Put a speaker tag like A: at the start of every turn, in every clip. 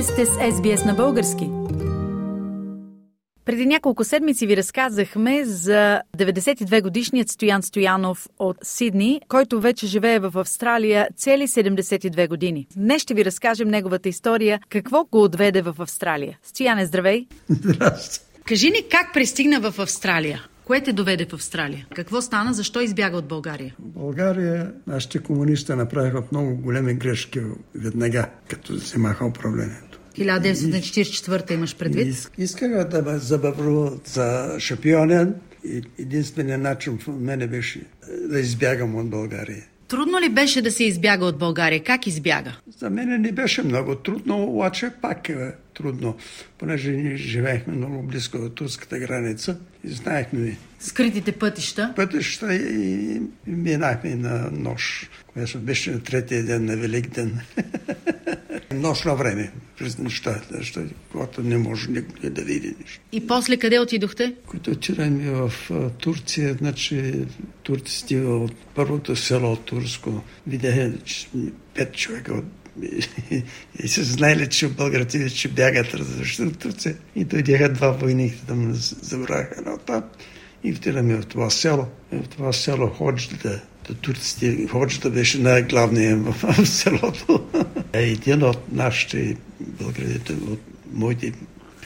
A: Вие сте с SBS на български. Преди няколко седмици ви разказахме за 92-годишният Стоян Стоянов от Сидни, който вече живее в Австралия цели 72 години. Днес ще ви разкажем неговата история, какво го отведе в Австралия. Стояне, здравей!
B: Здрасти.
A: Кажи ни как пристигна в Австралия? Кое те доведе в Австралия? Какво стана? Защо избяга от България?
B: В България нашите комунисти направиха много големи грешки веднага, като вземаха управлението.
A: 1944 имаш предвид?
B: Иск- Искаха да ме забавруват за шампионен и единственият начин в мене беше е, да избягам от България.
A: Трудно ли беше да се избяга от България? Как избяга?
B: За мен не беше много трудно, обаче пак е трудно, понеже ние живеехме много близко до турската граница и знаехме
A: Скритите пътища.
B: пътища и, и минахме на нощ, което беше на третия ден на Велик ден. Нощно време, през нощта, защото когато не може никой да види нищо.
A: И после къде отидохте?
B: Като отидахме в Турция, значи турците от първото село Турско видяха пет човека от и, и са знаели, че българите ще бягат от Турция. И дойдеха два войника да ме забраха едно там. И отидаме в това село. И в това село ходжата, турците, ходжата беше най-главният в, селото. Един от нашите българите, от моите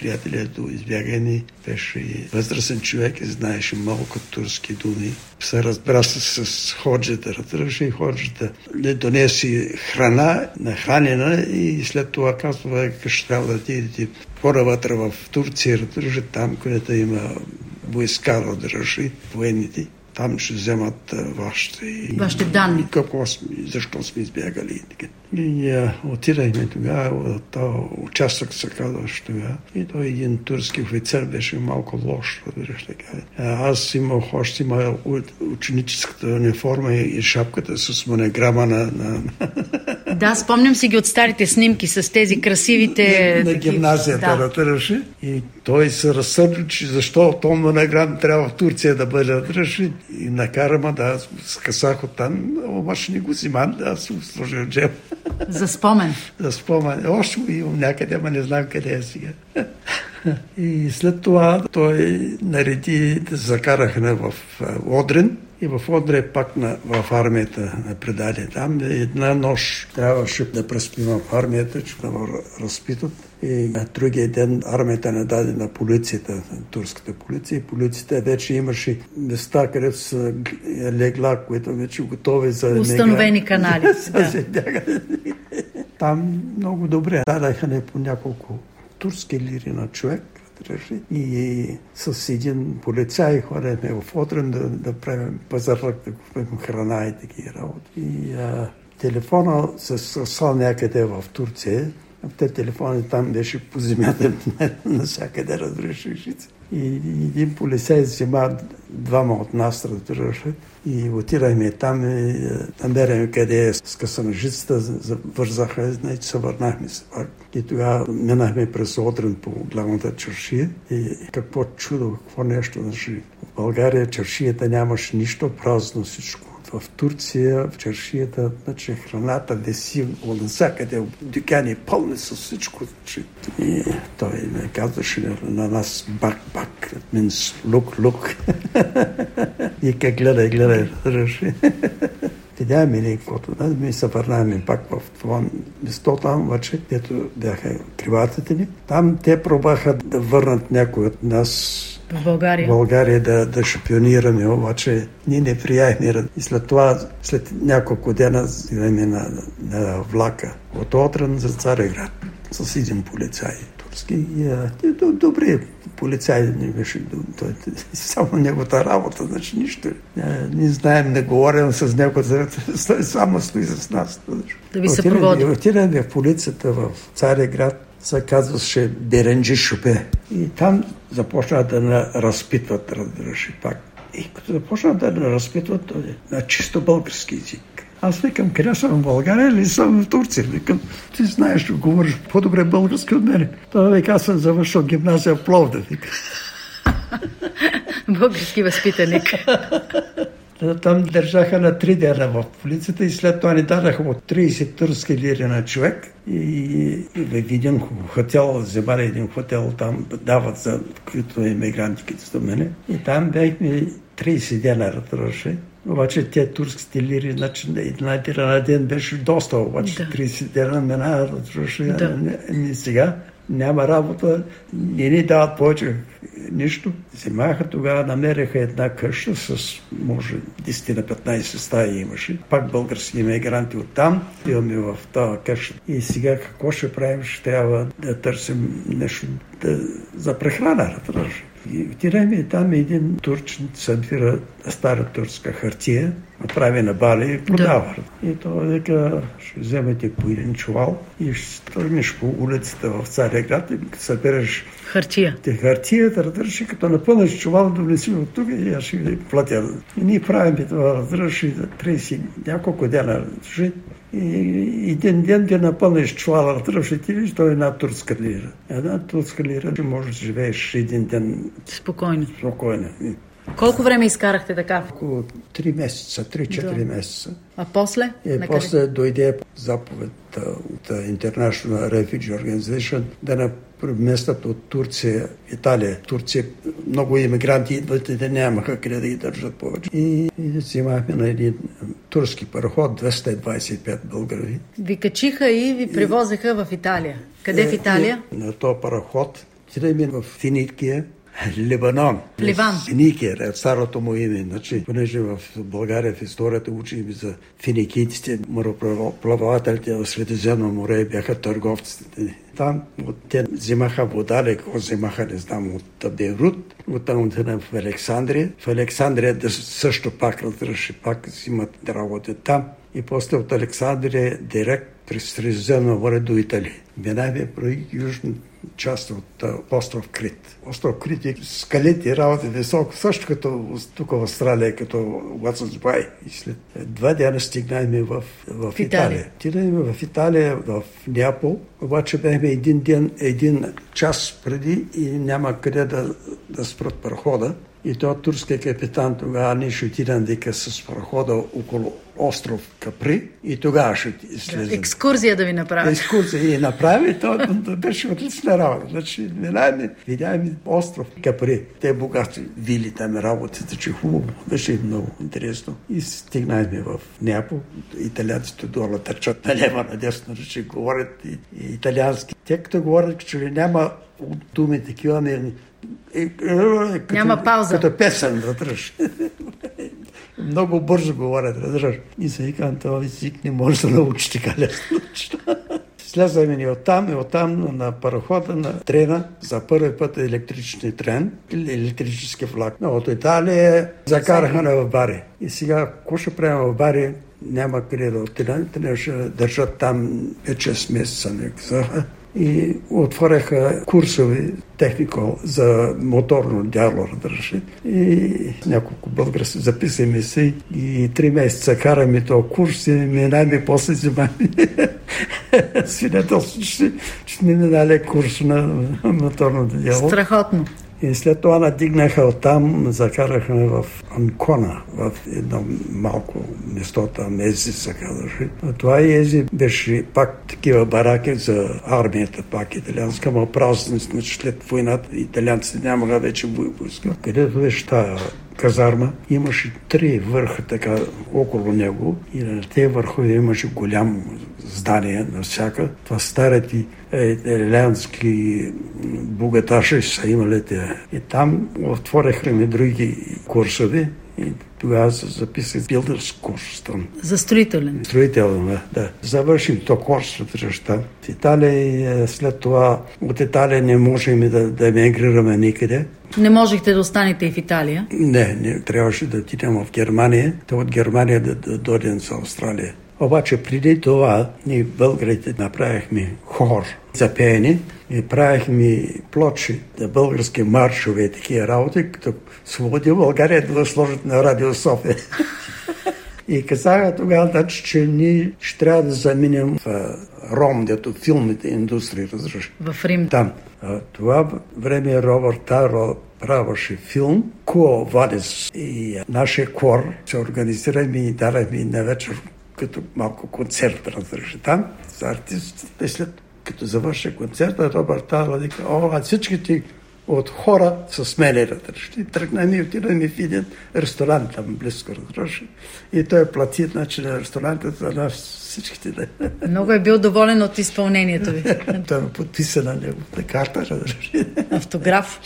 B: приятели до избягани, беше възрастен човек и знаеше малко турски думи. Се разбра се с ходжата, разбираше ходжата. Не донеси храна, нахранена и след това казва, ще трябва да отидете по-навътре в Турция, разбираше там, където има войска, разбираше, военните. Там ще вземат вашите...
A: Вашите данни.
B: какво сме, защо сме избягали. И ние отидахме тогава, този участък се казваше тогава. И той един турски офицер беше малко лош, разбираш така. Аз имах още има ученическата униформа и шапката с монограма на, на,
A: Да, спомням си ги от старите снимки с тези красивите...
B: на
A: такива-
B: гимназията,
A: Да.
B: разбираше. И той се разсърди, че защо този монограм трябва в Турция да бъде, разбираше. И накара ма да скъсах от там, обаче не го взимам, да аз се сложи в джеб.
A: За спомен.
B: да спомня. Още го имам някъде, ама не знам къде е сега. И след това той нареди да закарахме в Одрин и в Одрин пак на, в армията на предаде. Там една нощ трябваше да преспим в армията, че да ме разпитат. И на другия ден армията не даде на полицията, на турската полиция. И полицията вече имаше места, където са легла, които вече готови за
A: Установени канали. Да.
B: Там много добре. Дадаха ни по няколко турски лири на човек. Ли. И с един полицай ходехме в Отрен да, да правим пазарлък, да купим храна и такива работи. И а, телефона се съсал някъде в Турция. Те телефони там беше по земята навсякъде разрешиш. И един полицай взема двама от нас, разбираш ли. И отирахме там и е, намеряме къде е скъсана жицата, завързаха, значи се върнахме се пак. И тогава минахме през Одрин по главната чаршия и какво чудо, какво нещо. Значи, в България чаршията нямаше нищо, празно всичко. В Турция, в чаршията, значи храната виси от навсякъде, дюкани пълни с всичко. Значи. И той ме казваше на, на нас бак, бак, look, look. и как гледай, гледай, разбираш. Видяхме ли каквото, да, ми се върнахме пак в това место там, обаче, където бяха криватите ни. Там те пробаха да върнат някой от нас
A: В България.
B: в България да, да шпионираме, обаче ние не прияхме. И след това, след няколко дена, идваме на, на влака от Отран за Цареград с един полицай турски. И, и, до- добре, полицай не беше, той, само неговата работа, значи нищо. А, не знаем, не говорим с него, той само стои с нас.
A: Да ви
B: Отидем-
A: съпроводи.
B: Отидахме в полицията в Цареград, се казваше Беренджи Шупе. И там започна да ме разпитват, разбираш, пак. И като започна да ме разпитват, е на чисто български език. Аз викам, къде съм в България или съм в Турция? Викам, ти знаеш, говориш по-добре български от мене. Той вика, аз съм завършил гимназия в Пловдив.
A: Български възпитаник.
B: Там държаха на три дена в полицията и след това ни дадаха от 30 турски лири на човек. И, и в един хотел, вземали един хотел, там дават за които иммигранти, като са мене. И там бяхме 30 дена разруши. Обаче те турските лири, значи една лира на ден беше доста, обаче да. 30 дена минава, да. не, не сега няма работа, не ни дават повече нищо. Вземаха тогава, намериха една къща с, може, 10 на 15 стаи имаше. Пак български иммигранти оттам. Имаме в тази къща. И сега какво ще правим? Ще трябва да търсим нещо да, за прехрана. И отидем и там един турчин събира стара турска хартия, направи на бали и продава. Да. И той вика, ще вземете по един чувал и ще тръгнеш по улицата в Царя град и събереш
A: хартия.
B: Те хартията, разбираш, като напълнеш чувал, да внеси от тук и аз ще ви платя. И ние правим това, разбираш, за 30 няколко дена. И един ден да напълниш чувала, разбираш, и ти виж, той е една турска лира. Една турска лира, може да живееш един ден
A: спокойно.
B: Спокойно.
A: Колко време изкарахте така?
B: Около 3 месеца, 3-4 да. месеца.
A: А после?
B: И после дойде заповед от International Refugee Organization да на местът от Турция, Италия. Турция много иммигранти идват и да нямаха къде да ги държат повече. И, и взимахме на един турски пароход 225 българи.
A: Ви качиха и ви привозеха в Италия. Къде е, в Италия?
B: на този пароход. Отидем в Финикия, Ливанон.
A: Ливан.
B: Финикия е старото му име. Значи, понеже в България в историята учим за финикийците, мореплавателите в Средиземно море бяха търговците. Там от те взимаха вода, леко взимаха, не знам, от Бейрут, оттам отидем в Александрия. В Александрия също пак разреши, пак взимат да работят там. И после от Александрия директ през Средиземно море до Италия. Минаваме про южно част от остров Крит. Остров Крит е скалети, работи високо, също като тук в Австралия, като Уотсонс Бай. И след два дена стигнахме в, в Италия. Стигнахме в Италия, в Неапол, обаче бяхме един ден, един час преди и няма къде да, да спрат парохода. И то турския капитан тогава ние ще отидем с парохода около остров Капри и тогава ще слезем.
A: Да, екскурзия да ви направи.
B: Екскурзия и направи, то беше отлична работа. Значи, минаваме, видяхме остров Капри. Те богати вили там работите, че хубаво. Беше много интересно. И стигнахме в Неапол. Италианците долу търчат налево, надесно, че говорят и, и италиански. Те като говорят, че няма думи такива, не,
A: като, Няма пауза.
B: Като песен, разбираш. Много бързо говорят, разбираш. И се викам, това език не може да научи така лесно. Слязаме ни оттам и оттам на парохода на трена за първи път електрични трен електрически влак. Но от Италия закараха на в Бари. И сега, какво ще правим в Бари? Няма къде да отидем. Трябваше да държат там 5-6 месеца. Не и отворяха курсови технико за моторно дяло, държи. И няколко българи записаме се и три месеца караме то курс и минаме после взимаме свидетелство, че, че сме минали курс на моторното дяло.
A: Страхотно.
B: И след това надигнаха оттам, закараха в Анкона, в едно малко место там, Ези се казваше. Това и Ези беше пак такива бараки за армията, пак италианска, но празни, значи след войната италианците нямаха вече войска. Където беше тази казарма, имаше три върха така около него и на тези върхове имаше голямо здание на всяка. Това старите италиански богаташи са имали те. И там отвориха ми други курсове и тогава се записах билдърс курс там.
A: За строителен?
B: Строителен, да. Завърших то курс там. В Италия е, след това от Италия не можем да, да емигрираме никъде.
A: Не можехте да останете и в Италия?
B: Не, не трябваше да отидем в Германия, то от Германия да, да дойдем за Австралия. Обаче преди това ние българите направихме хор за пеене и правихме плочи за български маршове и такива работи, като свободи България да сложат на Радио София. И казаха тогава, значи, че ние ще трябва да заминем в Ром, дето филмите индустрия разреши.
A: В Рим.
B: Там. А това време Робърт Таро праваше филм, Ко Вадес и нашия хор се организираме и дарахме на вечер като малко концерт, разбираше там, за артистите. След като завърша концерта, Робърт Тала вика, о, а всичките от хора с мене, разбираш. тръгнем и отидем в един ресторант там близко, разбираш. И той плати, значи, на ресторанта за нас всичките. Да.
A: Много е бил доволен от изпълнението ви.
B: той ме подписа на неговата карта, разбираш.
A: Автограф.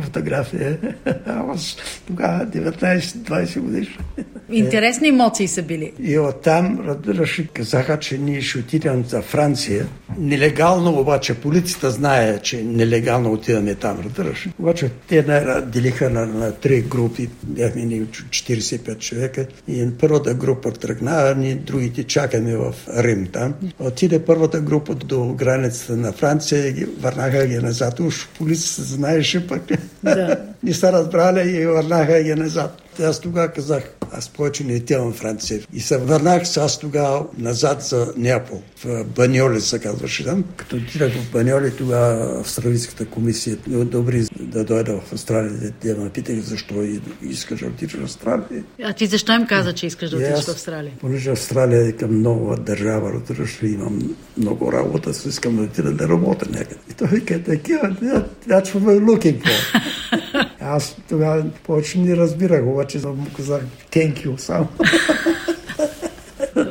B: Автограф е. Аз тогава 19-20 годишно.
A: Интересни емоции са били.
B: И оттам, разбираш, казаха, че ние ще отидем за Франция. Нелегално, обаче полицията знае, че нелегално отиваме там, разбираш. Обаче те делиха на, на три групи, бяхме ни 45 човека. И първата група тръгна, а ние другите чакаме в Рим там. Отиде първата група до границата на Франция и върнаха ги назад. Уж полицията знаеше пък. Да. не са разбрали и върнаха ги назад. Аз тогава казах, аз повече не отивам в Франция. И се върнах с аз тогава назад за Неапол. В Баньоли се казваше там. Като отидах в Баньоли, тогава Австралийската комисия добри да дойда в Австралия. Те ме питах защо искаш да отидеш в Австралия.
A: А ти защо им каза, че искаш да отидеш в Австралия?
B: Понеже Австралия е към нова държава, разбираш ли, имам много работа, с искам да отида да работя някъде. И той вика, такива, that's what we're looking for. Аз тогава повече не разбирах, обаче му казах thank you само.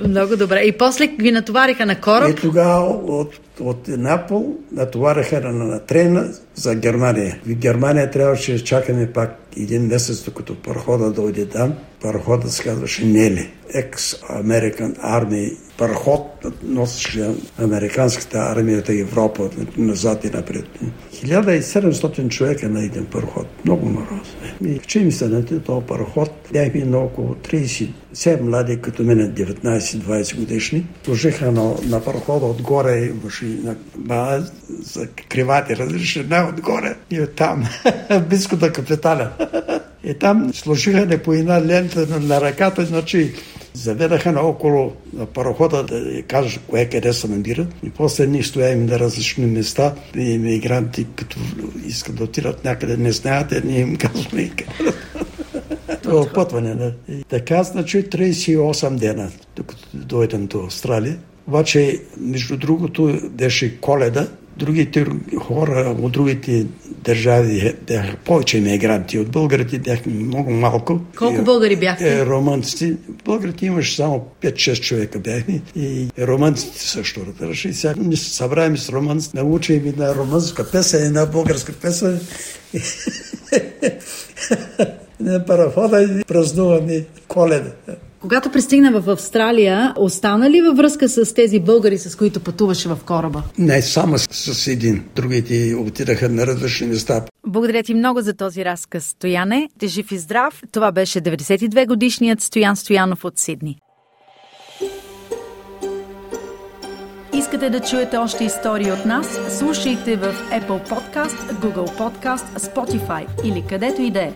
A: Много добре. И после ви натовариха на кораб?
B: И тогава от, от Напол натовариха на, на трена за Германия. В Германия трябваше да чакаме пак един месец, докато парохода дойде там. Пароходът се казваше Нели. Екс-Американ армия пароход носеше американската армията Европа назад и напред. 1700 човека на един пароход. Много народ. И ми се на този пароход, бяхме на около 37 млади, като мене 19-20 годишни. Служиха на, на парохода отгоре, имаше на ба, за кривати, разрешена отгоре и оттам, близко до капиталя. И там служиха не по една лента на, на ръката, значи заведаха наоколо на парохода да кажа кое къде се намира. И после ние стояем на различни места. И иммигранти, като искат да отидат някъде, не знаят, ние им казваме къде. Опътване. Да. И така, значи 38 дена, докато дойдем до Австралия. Обаче, между другото, беше коледа другите хора от другите държави бяха повече иммигранти. От българите бяхме много малко.
A: Колко българи бяхте?
B: Е, романците. Българите имаше само 5-6 човека бяхме. И романците също, разбираш. И сега се събраваме с романците, научим една романска песен, една българска песен. на парахода и празнуваме коледа.
A: Когато пристигна в Австралия, остана ли във връзка с тези българи, с които пътуваше в кораба?
B: Не, само с един. Другите отидаха на различни места.
A: Благодаря ти много за този разказ, Стояне. Ти жив и здрав. Това беше 92 годишният Стоян Стоянов от Сидни. Искате да чуете още истории от нас? Слушайте в Apple Podcast, Google Podcast, Spotify или където и да е.